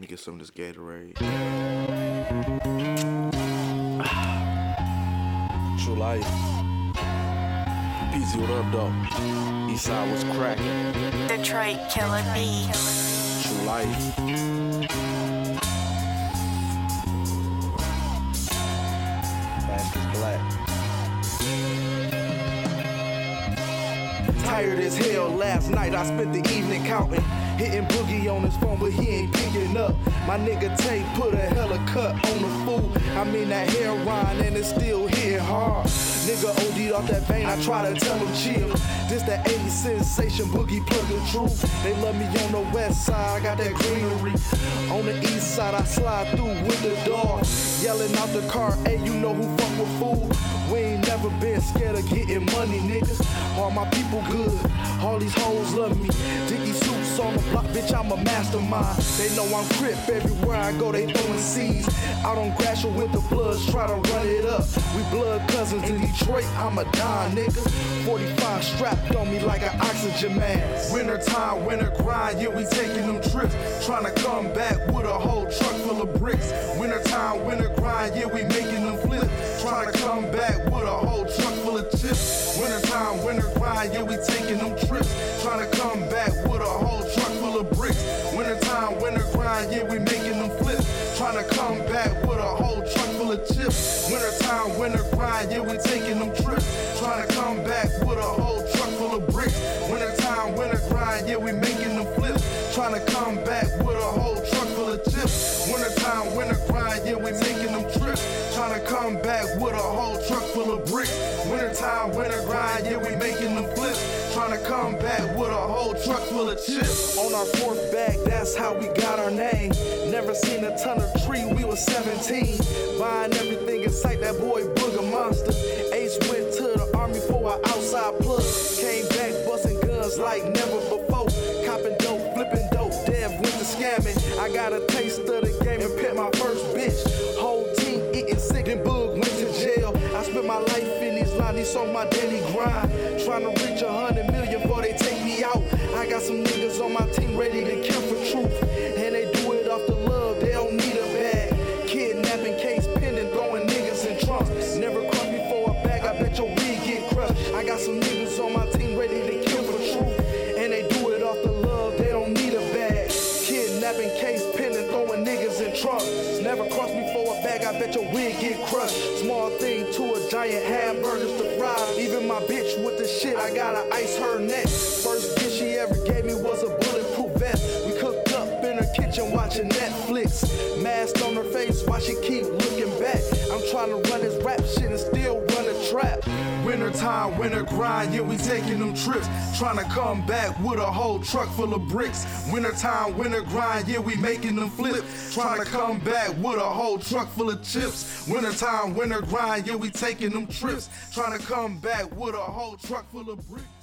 Let me get some of this Gatorade. True life. PZ, what up, though? Eastside was cracking. Detroit Killer B. True life. Fast as black. Tired as hell last night, I spent the evening counting. Hitting Boogie on his phone, but he ain't picking up. My nigga Tate put a hella cut on the fool. I mean that heroin and it's still hitting hard. Nigga OD'd off that vein, I try to tell him chill. This that 80 sensation, Boogie plug the truth. They love me on the west side, I got that greenery. On the east side, I slide through with the dog. Yelling out the car, hey, you know who fuck with fool? We ain't never been scared of getting money, nigga. All my people good, all these hoes love me. Dicky suits on the block, bitch, I'm a mastermind. They know I'm crip everywhere I go, they throwing seeds. Out on Gratiot with the bloods, try to run it up. We blood cousins in Detroit, I'm a dime, nigga. 45 strapped on me like an oxygen mask. Winter time, winter grind, yeah, we taking them trips. Trying to come back with a whole truck full of bricks. Winter time, winter grind, yeah, we making come back with a whole truck full of bricks. Winter time, winter grind, yeah, we making them flip. Trying to come back with a whole truck full of chips. On our fourth bag, that's how we got our name. Never seen a ton of tree, we was 17. Buying everything in sight, that boy Booger Monster. Ace went to the army for an outside plug. Came back busting guns like never before. Copping dope, flipping dope, Dev went to scamming. I got a taste of the game and picked my first bitch. My life in these lines on my daily grind. Trying to reach a hundred million before they take me out. I got some niggas on my team ready to kill for truth. And they do it off the love, they don't need a bag. Kidnapping case pending, throwing niggas in trunks. Never cross me for a bag, I bet your wig get crushed. I got some niggas on my team ready to kill for truth. And they do it off the love, they don't need a bag. Kidnapping case pending, throwing niggas in trunks. Never cross me bag, I bet your wig get crushed. Small thing to a giant hamburgers to fry. Even my bitch with the shit, I gotta ice her neck. First gift she ever gave me was a bulletproof vest. We cooked up in her kitchen watching Netflix. Mask on her face while she keep looking back. I'm trying to run this rap shit and still trap. Winter time, winter grind, yeah, we taking them trips. Trying to come back with a whole truck full of bricks. Winter time, winter grind, yeah, we making them flip. Trying to come back with a whole truck full of chips. Winter time, winter grind, yeah, we taking them trips. Trying to come back with a whole truck full of bricks.